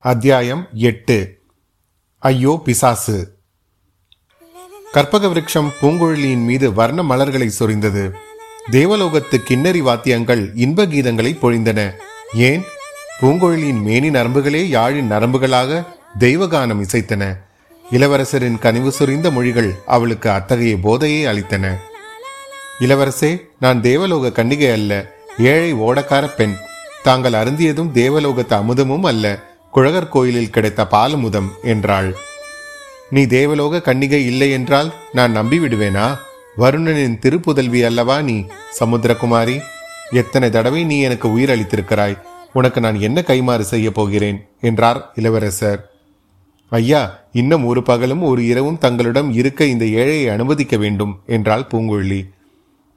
அத்தியாயம் எட்டு. ஐயோ பிசாசு. கற்பக விருட்சம் பூங்குழலியின் மீது வர்ண மலர்களை சொரிந்தது. தேவலோகத்து கிண்ணறி வாத்தியங்கள் இன்ப கீதங்களை பொழிந்தன. ஏன்? பூங்குழலியின் மேனி நரம்புகளே யாழின் நரம்புகளாக தெய்வகானம் இசைத்தன. இளவரசரின் கனிவு சொரிந்த மொழிகள் அவளுக்கு அத்தகைய போதையை அளித்தன. இளவரசே நான் தேவலோக கன்னிகை அல்ல. ஏழை ஓடக்கார பெண். தாங்கள் அருந்தியதும் தேவலோகத்து அமுதமும் அல்ல. குழகர் கோயிலில் கிடைத்த பாலமுதம் என்றாள். நீ தேவலோக கன்னிகை இல்லை என்றால் நான் நம்பிவிடுவேனா? வருணனின் திருப்புதல்வி அல்லவா நீ சமுத்திரகுமாரி? எத்தனை தடவை நீ எனக்கு உயிர் அளித்திருக்கிறாய்? உனக்கு நான் என்ன கைமாறு செய்ய போகிறேன்? என்றார் இளவரசர். ஐயா இன்னும் ஒரு பகலும் ஒரு இரவும் தங்களிடம் இருக்க இந்த ஏழையை அனுமதிக்க வேண்டும் என்றாள் பூங்குழலி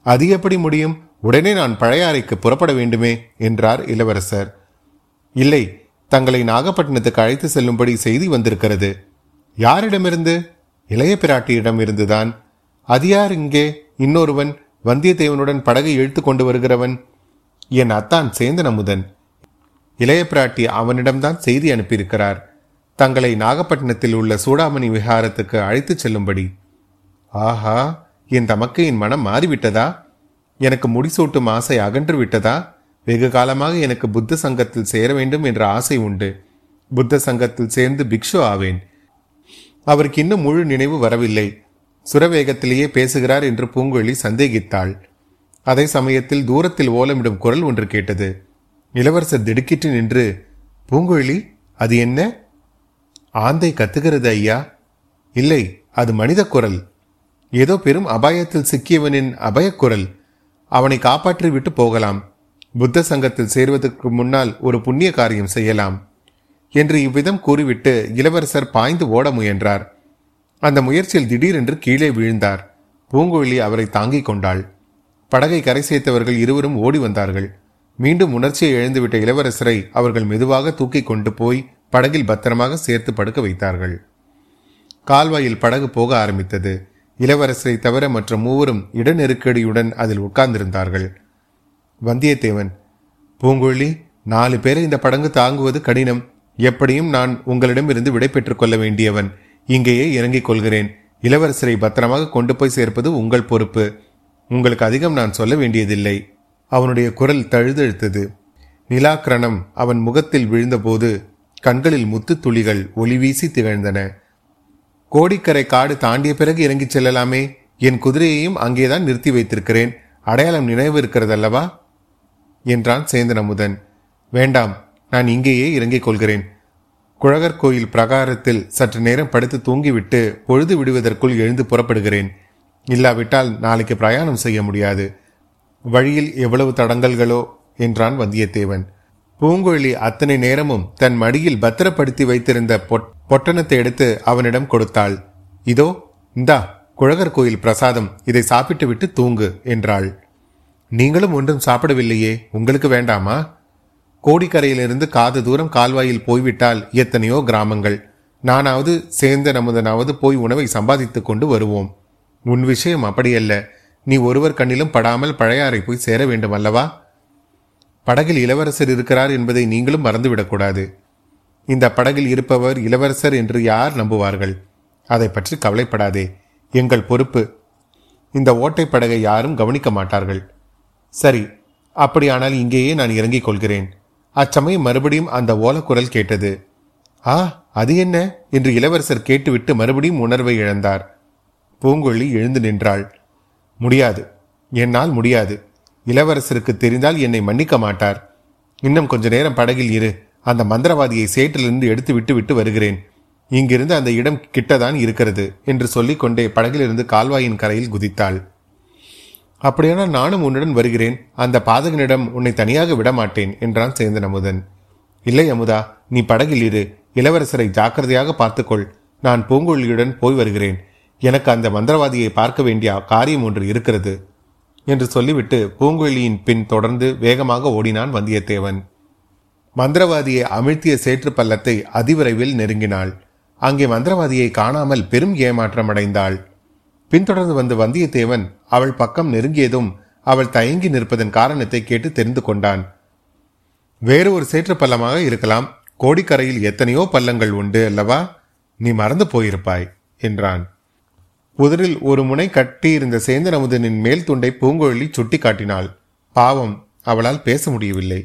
அது எப்படி முடியும்? உடனே நான் பழையாறைக்கு புறப்பட வேண்டுமே என்றார் இளவரசர். இல்லை தங்களை நாகப்பட்டினத்துக்கு அழைத்து செல்லும்படி செய்தி வந்திருக்கிறது. யாரிடமிருந்து? இளைய பிராட்டியிடம் இருந்துதான் அது யார் இங்கே? இன்னொருவன் வந்தியத்தேவனுடன் படகை இழுத்து கொண்டு வருகிறவன். என் அத்தான் சேந்தன் அமுதன் இளைய பிராட்டி அவனிடம்தான் செய்தி அனுப்பியிருக்கிறார். தங்களை நாகப்பட்டினத்தில் உள்ள சூடாமணி விஹாரத்துக்கு அழைத்துச் செல்லும்படி. ஆஹா என் தமக்கையின் மனம் மாறிவிட்டதா? எனக்கு முடிசூட்டும் ஆசை அகன்று விட்டதா? வெகு காலமாக எனக்கு புத்த சங்கத்தில் சேர வேண்டும் என்ற ஆசை உண்டு. புத்த சங்கத்தில் சேர்ந்து பிக்ஷு ஆவேன். அவருக்கு இன்னும் முழு நினைவு வரவில்லை. சுரவேகத்திலேயே பேசுகிறார் என்று பூங்குழி சந்தேகித்தாள். அதே சமயத்தில் தூரத்தில் ஓலமிடும் குரல் ஒன்று கேட்டது. இளவரசர் திடுக்கிட்டு நின்று பூங்குழி அது என்ன? ஆந்தை கத்துகிறது ஐயா. இல்லை அது மனித குரல். ஏதோ பெரும் அபாயத்தில் சிக்கியவனின் அபயக்குரல் அவனை காப்பாற்றி விட்டு போகலாம். புத்த சங்கத்தில் சேர்வதற்கு முன்னால் ஒரு புண்ணிய காரியம் செய்யலாம் என்று இவ்விதம் கூறிவிட்டு இளவரசர் பாய்ந்து ஓட முயன்றார். அந்த முயற்சியில் திடீரென்று கீழே வீழ்ந்தார். பூங்குழலி அவரை தாங்கிக் கொண்டாள். படகை கரை சேர்த்தவர்கள் இருவரும் ஓடி வந்தார்கள். மீண்டும் உணர்ச்சியை எழுந்துவிட்ட இளவரசரை அவர்கள் மெதுவாக தூக்கி கொண்டு போய் படகில் பத்திரமாக சேர்த்து படுக்க வைத்தார்கள். கால்வாயில் படகு போக ஆரம்பித்தது. இளவரசரை தவிர மற்ற மூவரும் இடநெருக்கடியுடன் அதில் உட்கார்ந்திருந்தார்கள். வந்தியத்தேவன் பூங்குழலி நாலு பேரை இந்த படங்கு தாங்குவது கடினம். எப்படியும் நான் உங்களிடமிருந்து விடை பெற்றுக் கொள்ள வேண்டியவன். இங்கேயே இறங்கிக் கொள்கிறேன். இளவரசரை பத்திரமாக கொண்டு போய் சேர்ப்பது உங்கள் பொறுப்பு. உங்களுக்கு அதிகம் நான் சொல்ல வேண்டியதில்லை. அவனுடைய குரல் தழுதழுத்தது. நிலாக்கிரணம் அவன் முகத்தில் விழுந்தபோது கண்களில் முத்து துளிகள் ஒளி வீசி திகழ்ந்தன. கோடிக்கரை காடு தாண்டிய பிறகு இறங்கிச் செல்லலாமே. என் குதிரையையும் அங்கேதான் நிறுத்தி வைத்திருக்கிறேன். அடையாளம் நினைவு இருக்கிறதல்லவா? என்றான் சேந்தன் அமுதன் வேண்டாம் நான் இங்கேயே இறங்கிக் கொள்கிறேன். குழகர் கோயில் பிரகாரத்தில் சற்று நேரம் படுத்து தூங்கிவிட்டு பொழுது விடுவதற்குள் எழுந்து புறப்படுகிறேன். இல்லாவிட்டால் நாளைக்கு பிரயாணம் செய்ய முடியாது. வழியில் எவ்வளவு தடங்கல்களோ என்றான் வந்தியத்தேவன். பூங்குழலி அத்தனை நேரமும் தன் மடியில் பத்திரப்படுத்தி வைத்திருந்த பொட்- பொட்டணத்தை எடுத்து அவனிடம் கொடுத்தாள். இதோ இந்தா குழகர் கோயில் பிரசாதம் இதை சாப்பிட்டுவிட்டு தூங்கு என்றாள். நீங்களும் ஒன்றும் சாப்பிடவில்லையே உங்களுக்கு வேண்டாமா? கோடிக்கரையிலிருந்து காது தூரம் கால்வாயில் போய்விட்டால் எத்தனையோ கிராமங்கள். நானாவது சேர்ந்த நமதனாவது போய் உணவை சம்பாதித்துக் கொண்டு வருவோம். உன் விஷயம் அப்படியல்ல. நீ ஒருவர் கண்ணிலும் படாமல் பழையாறை போய் சேர வேண்டும் அல்லவா? படகில் இளவரசர் இருக்கிறார் என்பதை நீங்களும் மறந்துவிடக்கூடாது. இந்த படகில் இருப்பவர் இளவரசர் என்று யார் நம்புவார்கள்? அதை பற்றி கவலைப்படாதே. எங்கள் பொறுப்பு இந்த ஓட்டை படகை யாரும் கவனிக்க மாட்டார்கள். சரி அப்படியானால் இங்கேயே நான் இறங்கிக் கொள்கிறேன். அச்சமயம் மறுபடியும் அந்த ஓலக்குரல் கேட்டது. ஆ அது என்ன? என்று இளவரசர் கேட்டுவிட்டு மறுபடியும் உணர்வை இழந்தார். பூங்கொழி எழுந்து நின்றாள். முடியாது என்னால் முடியாது. இளவரசருக்கு தெரிந்தால் என்னை மன்னிக்க மாட்டார். இன்னும் கொஞ்ச நேரம் படகில் இரு அந்த மந்திரவாதியை சேற்றிலிருந்து எடுத்து விட்டு விட்டு வருகிறேன். இங்கிருந்து அந்த இடம் கிட்டதான் இருக்கிறது என்று சொல்லிக்கொண்டே படகிலிருந்து கால்வாயின் கரையில் குதித்தாள். அப்படியானால் நானும் உன்னுடன் வருகிறேன். அந்த பாதகனிடம் உன்னை தனியாக விட மாட்டேன் என்றான் சேந்தன் அமுதன். இல்லை அமுதா நீ படகில் இரு. இளவரசரை ஜாக்கிரதையாக பார்த்துக்கொள். நான் பூங்குழலியுடன் போய் வருகிறேன். எனக்கு அந்த மந்திரவாதியை பார்க்க வேண்டிய காரியம் ஒன்று இருக்கிறது என்று சொல்லிவிட்டு பூங்குழலியின் பின் தொடர்ந்து வேகமாக ஓடினான் வந்தியத்தேவன். மந்திரவாதியை அமிழ்த்திய சேற்று பள்ளத்தை அதிவிரைவில் நெருங்கினாள். அங்கே மந்திரவாதியை காணாமல் பெரும் ஏமாற்றம் அடைந்தாள் பின்தொடர்ந்து வந்த வந்தியத்தேவன் அவள் பக்கம் நெருங்கியதும் அவள் தயங்கி நிற்பதன் காரணத்தை கேட்டு தெரிந்து கொண்டான். வேறு ஒரு சேற்று பள்ளமாக இருக்கலாம். கோடிக்கரையில் எத்தனையோ பள்ளங்கள் உண்டு அல்லவா? நீ மறந்து போயிருப்பாய் என்றான். புதரில் ஒரு முனை கட்டியிருந்த சேந்தன் அமுதனின் மேல் துண்டை பூங்கொழி சுட்டி காட்டினாள் பாவம் அவளால் பேச முடியவில்லை.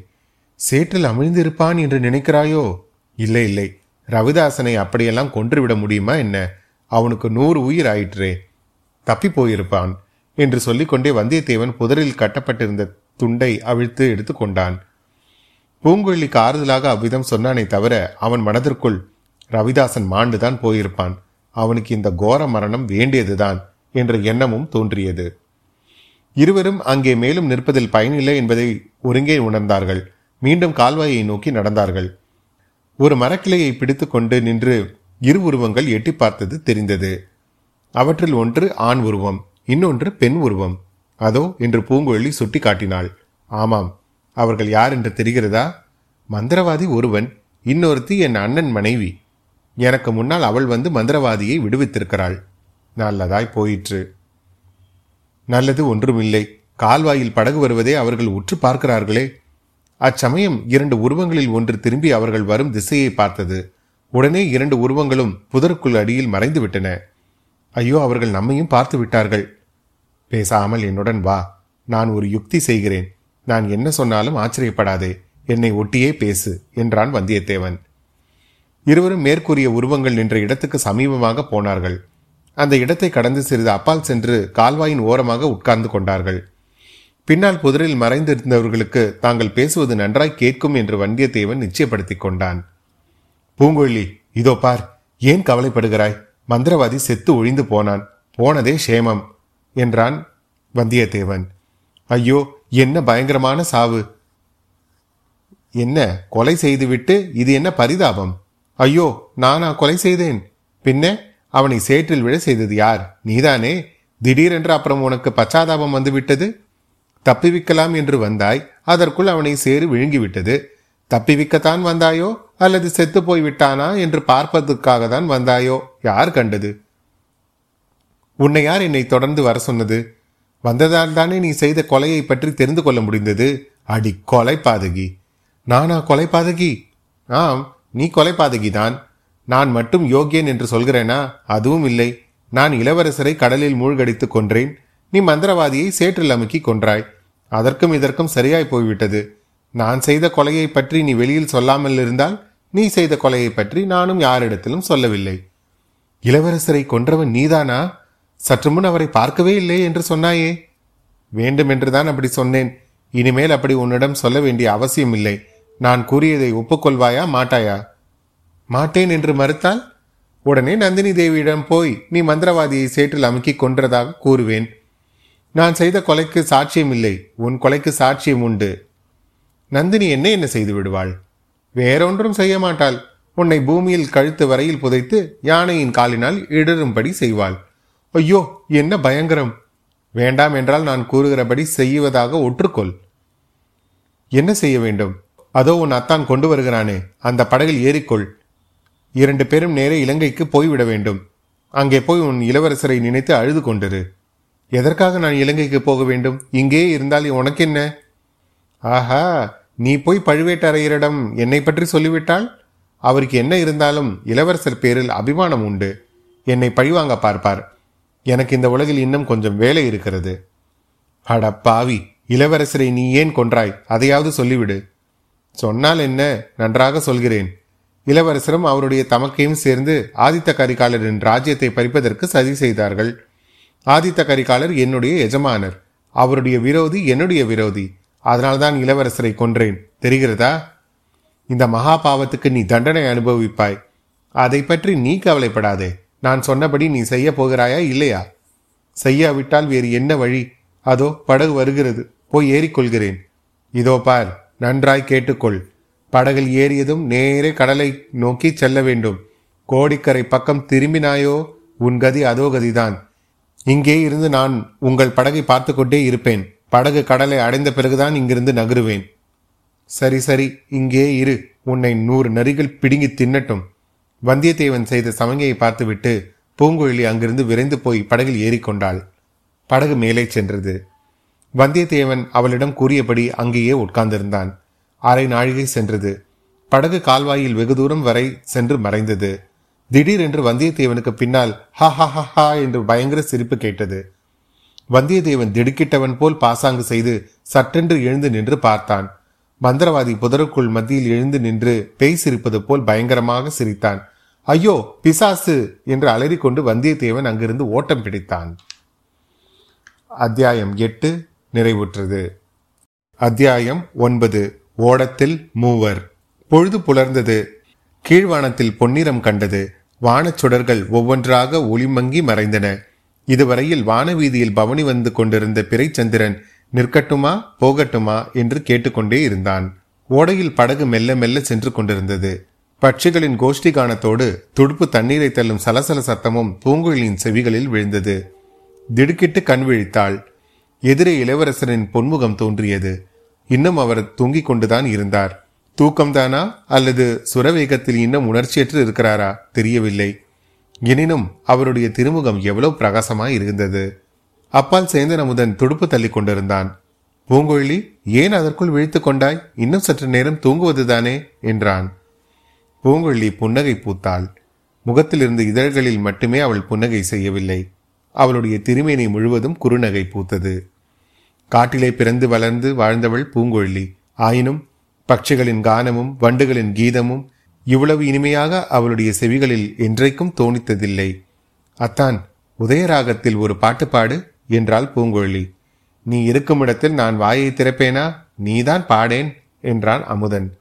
சேற்றில் அமிழ்ந்திருப்பான் என்று நினைக்கிறாயோ? இல்லை இல்லை. ரவிதாசனை அப்படியெல்லாம் கொன்றுவிட முடியுமா என்ன? அவனுக்கு நூறு உயிர் ஆயிற்றே. தப்பி போயிருப்பான் என்று சொல்லிக்கொண்டே வந்தியத்தேவன் புதரில் கட்டப்பட்டிருந்த துண்டை அவிழ்த்து எடுத்துக்கொண்டான். பூங்குழலிக்கு ஆறுதலாக அவ்விதம் சொன்னானே தவிர அவன் மனதிற்குள் ரவிதாசன் மாண்டுதான் போயிருப்பான். அவனுக்கு இந்த கோர மரணம் வேண்டியதுதான் என்ற எண்ணமும் தோன்றியது. இருவரும் அங்கே மேலும் நிற்பதில் பயனில்லை என்பதை ஒருங்கே உணர்ந்தார்கள். மீண்டும் கால்வாயை நோக்கி நடந்தார்கள். ஒரு மரக்கிளையை பிடித்துக்கொண்டு நின்று இரு உருவங்கள் எட்டி பார்த்தது தெரிந்தது. அவற்றில் ஒன்று ஆண் உருவம் இன்னொன்று பெண் உருவம். அதோ என்று பூங்குழலி சுட்டி காட்டினாள். ஆமாம் அவர்கள் யார் என்று தெரிகிறதா? மந்திரவாதி ஒருவன் இன்னொருத்தி என் அண்ணன் மனைவி. எனக்கு முன்னால் அவள் வந்து மந்திரவாதியை விடுவித்திருக்கிறாள். நல்லதாய் போயிற்று. நல்லது ஒன்றுமில்லை. கால்வாயில் படகு வருவதை அவர்கள் உற்று பார்க்கிறார்களே. அச்சமயம் இரண்டு உருவங்களில் ஒன்று திரும்பி அவர்கள் வரும் திசையை பார்த்தது. உடனே இரண்டு உருவங்களும் புதருக்குள் அடியில் மறைந்து விட்டன ஐயோ அவர்கள் நம்மையும் பார்த்து விட்டார்கள். பேசாமல் என்னுடன் வா. நான் ஒரு யுக்தி செய்கிறேன். நான் என்ன சொன்னாலும் ஆச்சரியப்படாதே. என்னை ஒட்டியே பேசு என்றான் வந்தியத்தேவன். இருவரும் மேற்கூறிய உருவங்கள் நின்ற இடத்துக்கு சமீபமாக போனார்கள். அந்த இடத்தை கடந்து சிறிது அப்பால் சென்று கால்வாயின் ஓரமாக உட்கார்ந்து கொண்டார்கள். பின்னால் புதரில் மறைந்திருந்தவர்களுக்கு தாங்கள் பேசுவது நன்றாய் கேட்கும் என்று வந்தியத்தேவன் நிச்சயப்படுத்திக் கொண்டான். பூங்கொழி இதோ பார் ஏன் கவலைப்படுகிறாய்? மந்திரவாதி செத்து ஒழிந்து போனான். போனதே சேமம் என்றான் வந்தியத்தேவன். ஐயோ என்ன பயங்கரமான சாவு. என்ன கொலை செய்துவிட்டு இது என்ன பரிதாபம்? ஐயோ நானா கொலை செய்தேன். பின்ன அவனை சேற்றில் விழ செய்தது யார்? நீதானே? திடீரென்று அப்புறம் உனக்கு பச்சாதாபம் வந்துவிட்டது? தப்பிவிக்கலாம் என்று வந்தாய் அதற்குள் அவனை சேறு விழுங்கிவிட்டது. தப்பிவிக்கத்தான் வந்தாயோ? அல்லது செத்து போய் விட்டானா என்று பார்ப்பதற்காக தான் வந்தாயோ? யார் கண்டது? உன்னை யார் என்னை தொடர்ந்து வர சொன்னது? வந்ததால் தானே நீ செய்த கொலையை பற்றி தெரிந்து கொள்ள முடிந்தது? அடி கொலை பாதகி நானா கொலை பாதகி ஆம் நீ கொலை பாதகி தான் நான் மட்டும் யோகியன் என்று சொல்கிறேனா? அதுவும் இல்லை. நான் இளவரசரை கடலில் மூழ்கடித்து கொன்றேன். நீ மந்திரவாதியை சேற்றில் அமுக்கி கொன்றாய். அதற்கும் இதற்கும் சரியாய் போய்விட்டது. நான் செய்த கொலையை பற்றி நீ வெளியில் சொல்லாமல் இருந்தால் நீ செய்த கொலையை பற்றி நானும் யாரிடத்திலும் சொல்லவில்லை. இளவரசரை கொன்றவன் நீதானா? சற்று முன் அவரை பார்க்கவே இல்லை என்று சொன்னாயே. வேண்டுமென்றுதான் அப்படி சொன்னேன். இனிமேல் அப்படி உன்னிடம் சொல்ல வேண்டிய அவசியம் இல்லை. நான் கூறியதை ஒப்புக்கொள்வாயா மாட்டாயா? மாட்டேன் என்று மறுத்தால் உடனே நந்தினி தேவியிடம் போய் நீ மந்திரவாதியை சேற்றில் அமுக்கி கொன்றதாக கூறுவேன். நான் செய்த கொலைக்கு சாட்சியம் இல்லை. உன் கொலைக்கு சாட்சியம் உண்டு. நந்தினி என்ன என்ன செய்து விடுவாள்? வேறொன்றும் செய்ய மாட்டாள் உன்னை பூமியில் கழுத்து வரையில் புதைத்து யானையின் காலினால் இடரும்படி செய்வாள். ஐயோ என்ன பயங்கரம். வேண்டாம் என்றால் நான் கூறுகிறபடி செய்வதாக ஒற்றுக்கொள். என்ன செய்ய வேண்டும்? அதோ உன் அத்தான் கொண்டு வருகிறானே அந்த படகில் ஏறிக்கொள். இரண்டு பேரும் நேரே இலங்கைக்கு போய்விட வேண்டும். அங்கே போய் உன் இளவரசரை நினைத்து அழுது கொண்டிரு. எதற்காக நான் இலங்கைக்கு போக வேண்டும்? இங்கே இருந்தால் உனக்கு என்ன ஆஹா நீ போய் பழுவேட்டரையரிடம் என்னை பற்றி சொல்லிவிட்டால்? அவருக்கு என்ன இருந்தாலும் இளவரசர் பேரில் அபிமானம் உண்டு. என்னை பழிவாங்க பார்ப்பார். எனக்கு இந்த உலகில் இன்னும் கொஞ்சம் வேலை இருக்கிறது. அட பாவி இளவரசரை நீ ஏன் கொன்றாய்? அதையாவது சொல்லிவிடு. சொன்னால் என்ன? நன்றாக சொல்கிறேன். இளவரசரும் அவருடைய தமக்கையும் சேர்ந்து ஆதித்த கரிகாலரின் ராஜ்யத்தை பறிப்பதற்கு சதி செய்தார்கள். ஆதித்த கரிகாலர் என்னுடைய எஜமானர். அவருடைய விரோதி என்னுடைய விரோதி. அதனால்தான் இளவரசரை கொன்றேன். தெரிகிறதா? இந்த மகா பாவத்துக்கு நீ தண்டனை அனுபவிப்பாய். அதை பற்றி நீ கவலைப்படாதே. நான் சொன்னபடி நீ செய்ய போகிறாயா இல்லையா? செய்யாவிட்டால் வேறு என்ன வழி? அதோ படகு வருகிறது. போய் ஏறிக்கொள்கிறேன். இதோ பார் நன்றாய் கேட்டுக்கொள். படகில் ஏறியதும் நேரே கடலை நோக்கி செல்ல வேண்டும். கோடிக்கரை பக்கம் திரும்பினாயோ? உன் கதி அதோ கதிதான். இங்கே இருந்து நான் உங்கள் படகை பார்த்து கொண்டே இருப்பேன். படகு கடலை அடைந்த பிறகுதான் இங்கிருந்து நகருவேன். சரி சரி இங்கே இரு. உன்னை நூறு நரிகள் பிடுங்கி தின்னட்டும். வந்தியத்தேவன் செய்த சமங்கையை பார்த்துவிட்டு பூங்குழலி அங்கிருந்து விரைந்து போய் படகில் ஏறிக்கொண்டாள் படகு மேலே சென்றது. வந்தியத்தேவன் அவளிடம் கூறியபடி அங்கேயே உட்கார்ந்திருந்தான். அரை நாழிகை சென்றது. படகு கால்வாயில் வெகு தூரம் வரை சென்று மறைந்தது. திடீரென்று வந்தியத்தேவனுக்கு பின்னால் ஹா ஹா ஹா ஹா என்று பயங்கர சிரிப்பு கேட்டது. வந்தியத்தேவன் திடுக்கிட்டவன் போல் பாசாங்கு செய்து சட்டென்று எழுந்து நின்று பார்த்தான். மந்திரவாதி புதருக்குள் மத்தியில் எழுந்து நின்று பேய் சிரிப்பது போல் பயங்கரமாக சிரித்தான். ஐயோ பிசாசு! என்று அலறிக்கொண்டு வந்தியத்தேவன் அங்கிருந்து ஓட்டம் பிடித்தான். அத்தியாயம் எட்டு நிறைவுற்றது. அத்தியாயம் ஒன்பது ஓடத்தில் மூவர். பொழுது புலர்ந்தது. கீழ்வானத்தில் பொன்னிறம் கண்டது. வானச் சுடர்கள் ஒவ்வொன்றாக ஒளிமங்கி மறைந்தன. இதுவரையில் வானவீதியில் பவனி வந்து கொண்டிருந்த பிறைச்சந்திரன் நிற்கட்டுமா போகட்டுமா என்று கேட்டுக்கொண்டே இருந்தான். ஓடையில் படகு மெல்ல மெல்ல சென்று கொண்டிருந்தது. பட்சிகளின் கோஷ்டி கானத்தோடு துடுப்பு தண்ணீரை தள்ளும் சலசல சத்தமும் பூங்குழலியின் செவிகளில் விழுந்தது. திடுக்கிட்டு கண் விழித்தாள். எதிரே இளவரசரின் பொன்முகம் தோன்றியது. இன்னும் அவர் தூங்கிக் கொண்டுதான் இருந்தார். தூக்கம்தானா அல்லது சுரவேகத்தில் இன்னும் உணர்ச்சியற்று இருக்கிறாரா தெரியவில்லை. எனினும் அவருடைய திருமுகம் எவ்வளவு பிரகாசமாய் இருந்தது. அப்பால் சேந்தன் அமுதன் துடுப்பு தள்ளி கொண்டிருந்தான். பூங்குழலி ஏன் அதற்குள் விழித்துக் கொண்டாய்? இன்னும் சற்று நேரம் தூங்குவதுதானே? என்றான். பூங்குழலி புன்னகை பூத்தாள். முகத்திலிருந்து இதழ்களில் மட்டுமே அவள் புன்னகை செய்யவில்லை. அவளுடைய திருமேனி முழுவதும் குறுநகை பூத்தது. காட்டிலே பிறந்து வளர்ந்து வாழ்ந்தவள் பூங்குழலி ஆயினும் பட்சிகளின் கானமும் வண்டுகளின் கீதமும் இவ்வளவு இனிமையாக அவளுடைய செவிகளில் என்றைக்கும் தோணித்ததில்லை. அத்தான் உதயராகத்தில் ஒரு பாட்டு பாடு என்றாள் பூங்குழலி. நீ இருக்கும் இடத்தில் நான் வாயை திறப்பேனா? நீதான் பாடேன் என்றான் அமுதன்.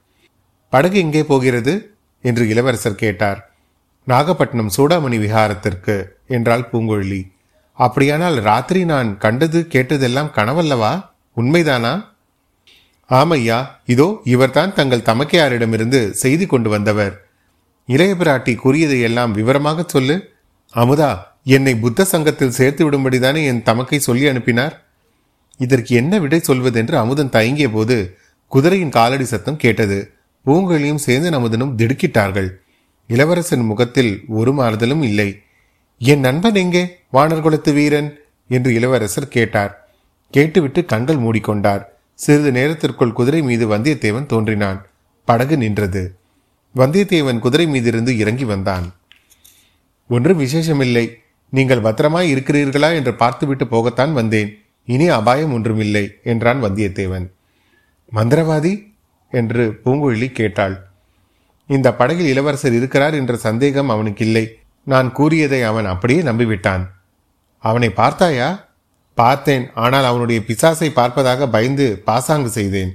படகு எங்கே போகிறது? என்று இளவரசர் கேட்டார். நாகப்பட்டினம் சூடாமணி விஹாரத்திற்கு என்றாள் பூங்குழலி. அப்படியானால் ராத்திரி நான் கண்டது கேட்டதெல்லாம் கனவல்லவா? உண்மைதானா? ஆமையா இதோ இவர்தான் தங்கள் தமக்கையாரிடமிருந்து செய்தி கொண்டு வந்தவர். இளைய பிராட்டி கூறியதை எல்லாம் விவரமாக சொல்லு. அமுதா என்னை புத்த சங்கத்தில் சேர்த்து விடும்படிதானே என் தமக்கை சொல்லி அனுப்பினார்? இதற்கு என்ன விடை சொல்வதென்று அமுதன் தயங்கிய போது குதிரையின் காலடி சத்தம் கேட்டது. பூங்கொழியும் சேர்ந்து அமுதனும் திடுக்கிட்டார்கள். இளவரசன் முகத்தில் ஒரு மாறுதலும் இல்லை. என் நண்பன் எங்கே? வானர்குலத்து வீரன்? என்று இளவரசர் கேட்டார். கேட்டுவிட்டு கண்கள் மூடிக்கொண்டார். சிறிது நேரத்திற்குள் குதிரை மீது வந்தியத்தேவன் தோன்றினான். படகு நின்றது. வந்தியத்தேவன் குதிரை மீதிருந்து இறங்கி வந்தான். ஒன்றும் விசேஷமில்லை. நீங்கள் பத்திரமாய் இருக்கிறீர்களா? என்று பார்த்துவிட்டு போகத்தான் வந்தேன். இனி அபாயம் ஒன்றுமில்லை என்றான் வந்தியத்தேவன். மந்திரவாதி? என்று பூங்குழலி கேட்டாள். இந்த படகில் இளவரசர் இருக்கிறார் என்ற சந்தேகம் அவனுக்கு இல்லை நான் கூறியதை அவன் அப்படியே நம்பிவிட்டான். அவனை பார்த்தாயா? பார்த்தேன். ஆனால் அவனுடைய பிசாசை பார்ப்பதாக பயந்து பாசாங்கு செய்தேன்.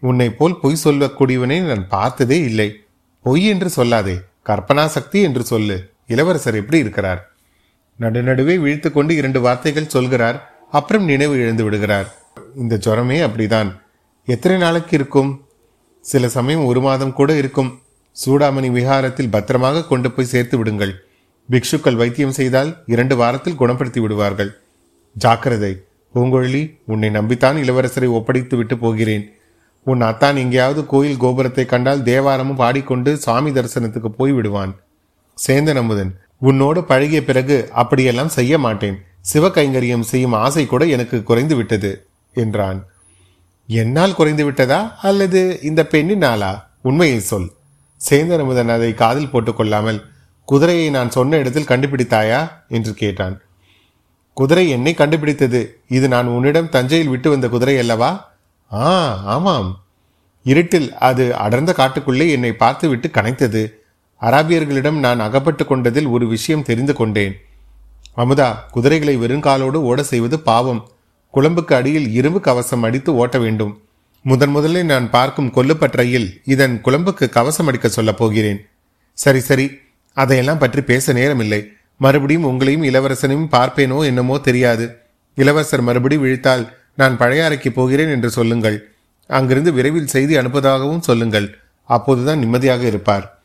உன்னை போல் பொய் சொல்லக்கூடியவனை நான் பார்த்ததே இல்லை. பொய் என்று சொல்லாதே. கற்பனா சக்தி என்று சொல்லு. இளவரசர் எப்படி இருக்கிறார்? நடுநடுவே விழித்து கொண்டு இரண்டு வார்த்தைகள் சொல்கிறார். அப்புறம் நினைவு இழந்து விடுகிறார். இந்த ஜுரமே அப்படிதான். எத்தனை நாளைக்கு இருக்கும்? சில சமயம் ஒரு மாதம் கூட இருக்கும். சூடாமணி விஹாரத்தில் பத்திரமாக கொண்டு போய் சேர்த்து விடுங்கள். பிக்ஷுக்கள் வைத்தியம் செய்தால் இரண்டு வாரத்தில் குணப்படுத்தி விடுவார்கள். ஜாக்கிரதை. பூங்கொழி உன்னை நம்பித்தான் இளவரசரை ஒப்படைத்து விட்டு போகிறேன். உன் அத்தான் எங்கேயாவது கோயில் கோபுரத்தை கண்டால் தேவாரமும் பாடிக்கொண்டு சாமி தரிசனத்துக்கு போய் விடுவான். சேந்தன் அமுதன் உன்னோடு பழகிய பிறகு அப்படியெல்லாம் செய்ய மாட்டேன். சிவகைங்கரியம் செய்யும் ஆசை கூட எனக்கு குறைந்து விட்டது என்றான். என்னால் குறைந்து விட்டதா அல்லது இந்த பெண்ணினாலா? உண்மையை சொல். சேந்தன் அமுதன் அதை காதில் போட்டுக்கொள்ளாமல் குதிரையை நான் சொன்ன இடத்தில் கண்டுபிடித்தாயா? என்று கேட்டான். குதிரை என்னை கண்டுபிடித்தது. இது நான் உன்னிடம் தஞ்சையில் விட்டு வந்த குதிரை அல்லவா? ஆ ஆமாம். இருட்டில் அது அடர்ந்த காட்டுக்குள்ளே என்னை பார்த்துவிட்டு கனைத்தது. அராபியர்களிடம் நான் அகப்பட்டு கொண்டதில் ஒரு விஷயம் தெரிந்து கொண்டேன். அமுதா குதிரைகளை வெறுங்காலோடு ஓட செய்வது பாவம். குழம்புக்கு அடியில் இரும்பு கவசம் அடித்து ஓட்ட வேண்டும். முதன் முதலில் நான் பார்க்கும் கொல்லுப்பற்றையில் இதன் குழம்புக்கு கவசம் அடிக்க சொல்லப் போகிறேன். சரி சரி. அதையெல்லாம் பற்றி பேச நேரமில்லை. மறுபடியும் உங்களையும் இளவரசனையும் பார்ப்பேனோ என்னமோ தெரியாது. இளவரசர் மறுபடி விழித்தால் நான் பழைய அறைக்கு போகிறேன் என்று சொல்லுங்கள். அங்கிருந்து விரைவில் செய்தி அனுப்பதாகவும் சொல்லுங்கள். அப்போதுதான் நிம்மதியாக இருப்பார்.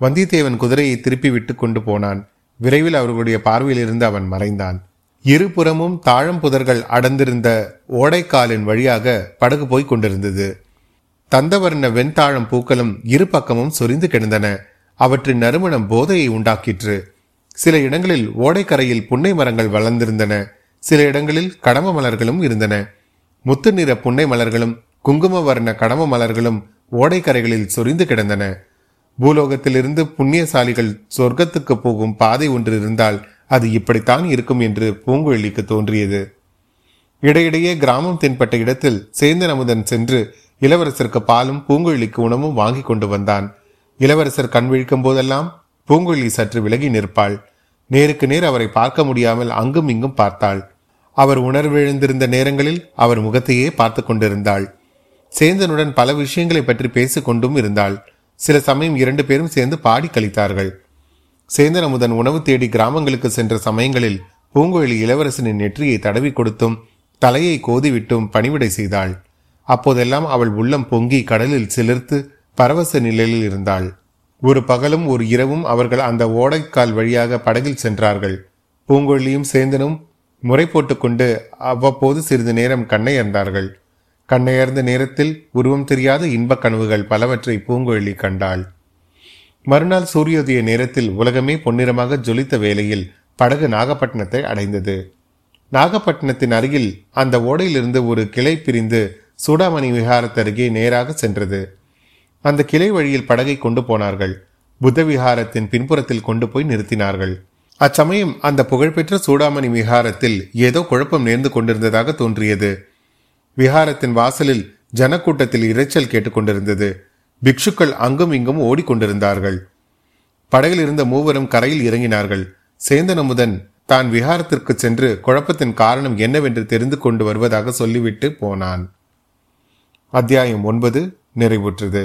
வந்தியத்தேவன் குதிரையை திருப்பி விட்டு கொண்டு போனான். விரைவில் அவர்களுடைய பார்வையிலிருந்து அவன் மறைந்தான். இருபுறமும் தாழம் புதர்கள் அடர்ந்திருந்த ஓடைக்காலின் வழியாக படகு போய்க் கொண்டிருந்தது. தந்தவர்ண வெண்தாழம் பூக்களும் இரு பக்கமும் சொரிந்து கிடந்தன. அவற்றின் நறுமணம் போதையை உண்டாக்கிற்று. சில இடங்களில் ஓடைக்கரையில் புன்னை மரங்கள் வளர்ந்திருந்தன. சில இடங்களில் கடம மலர்களும் இருந்தன. முத்து நிற புன்னை மலர்களும் குங்கும வர்ண கடம மலர்களும் ஓடைக்கரைகளில் சொரிந்து கிடந்தன. பூலோகத்திலிருந்து புண்ணியசாலிகள் சொர்க்கத்துக்கு போகும் பாதை ஒன்று இருந்தால் அது இப்படித்தான் இருக்கும் என்று பூங்குழலிக்கு தோன்றியது. இடையிடையே கிராமம் தென்பட்ட இடத்தில் சேந்தன் அமுதன் சென்று இளவரசருக்கு பாலும் பூங்குழலிக்கு உணவும் வாங்கி கொண்டு வந்தான். இளவரசர் கண் விழிக்கும் போதெல்லாம் பூங்குழலி சற்று விலகி நிற்பாள். நேருக்கு நேர் அவரை பார்க்க முடியாமல் அங்கும் இங்கும் பார்த்தாள். அவர் உணர்விழந்திருந்த நேரங்களில் அவர் முகத்தையே பார்த்து கொண்டிருந்தாள். சேந்தனுடன் பல விஷயங்களை பற்றி பேசிக்கொண்டும் இருந்தாள். சில சமயம் இரண்டு பேரும் சேர்ந்து பாடி கழித்தார்கள். சேந்தன் அமுதன் உணவு தேடி கிராமங்களுக்கு சென்ற சமயங்களில் பூங்குழலி இளவரசனின் நெற்றியை தடவி கொடுத்தும் தலையை கோதிவிட்டும் பணிவிடை செய்தாள். அப்போதெல்லாம் அவள் உள்ளம் பொங்கி கடலில் சிலிர்த்து பரவச நிலையில் இருந்தாள். ஒரு பகலும் ஒரு இரவும் அவர்கள் அந்த ஓடைக்கால் வழியாக படகில் சென்றார்கள். பூங்கொழியும் சேந்தனும் முறை போட்டுக்கொண்டு அவ்வப்போது சிறிது நேரம் கண்ணையர்ந்தார்கள். கண்ணையர்ந்த நேரத்தில் உருவம் தெரியாத இன்பக் கனவுகள் பலவற்றை பூங்கொழி கண்டாள். மறுநாள் சூரியோதய நேரத்தில் உலகமே பொன்னிறமாக ஜொலித்த வேளையில் படகு நாகப்பட்டினத்தை அடைந்தது. நாகப்பட்டினத்தின் அருகில் அந்த ஓடையிலிருந்து ஒரு கிளை பிரிந்து சூடாமணி விஹாரத்தருகே நேராக சென்றது. அந்த கிளை வழியில் படகை கொண்டு போனார்கள். புத்த விஹாரத்தின் பின்புறத்தில் கொண்டு போய் நிறுத்தினார்கள். அச்சமயம் அந்த புகழ்பெற்ற சூடாமணி விஹாரத்தில் ஏதோ குழப்பம் நேர்ந்து கொண்டிருந்ததாக தோன்றியது. விஹாரத்தின் வாசலில் ஜனக்கூட்டத்தில் இரைச்சல் கேட்டுக்கொண்டிருந்தது பிக்ஷுக்கள் அங்கும் இங்கும் ஓடிக்கொண்டிருந்தார்கள் படகில் இருந்த மூவரும் கரையில் இறங்கினார்கள். சேந்தனமுதன் தான் விஹாரத்திற்கு சென்று குழப்பத்தின் காரணம் என்னவென்று தெரிந்து கொண்டு வருவதாக சொல்லிவிட்டு போனான். அத்தியாயம் ஒன்பது நிறைவுற்றது.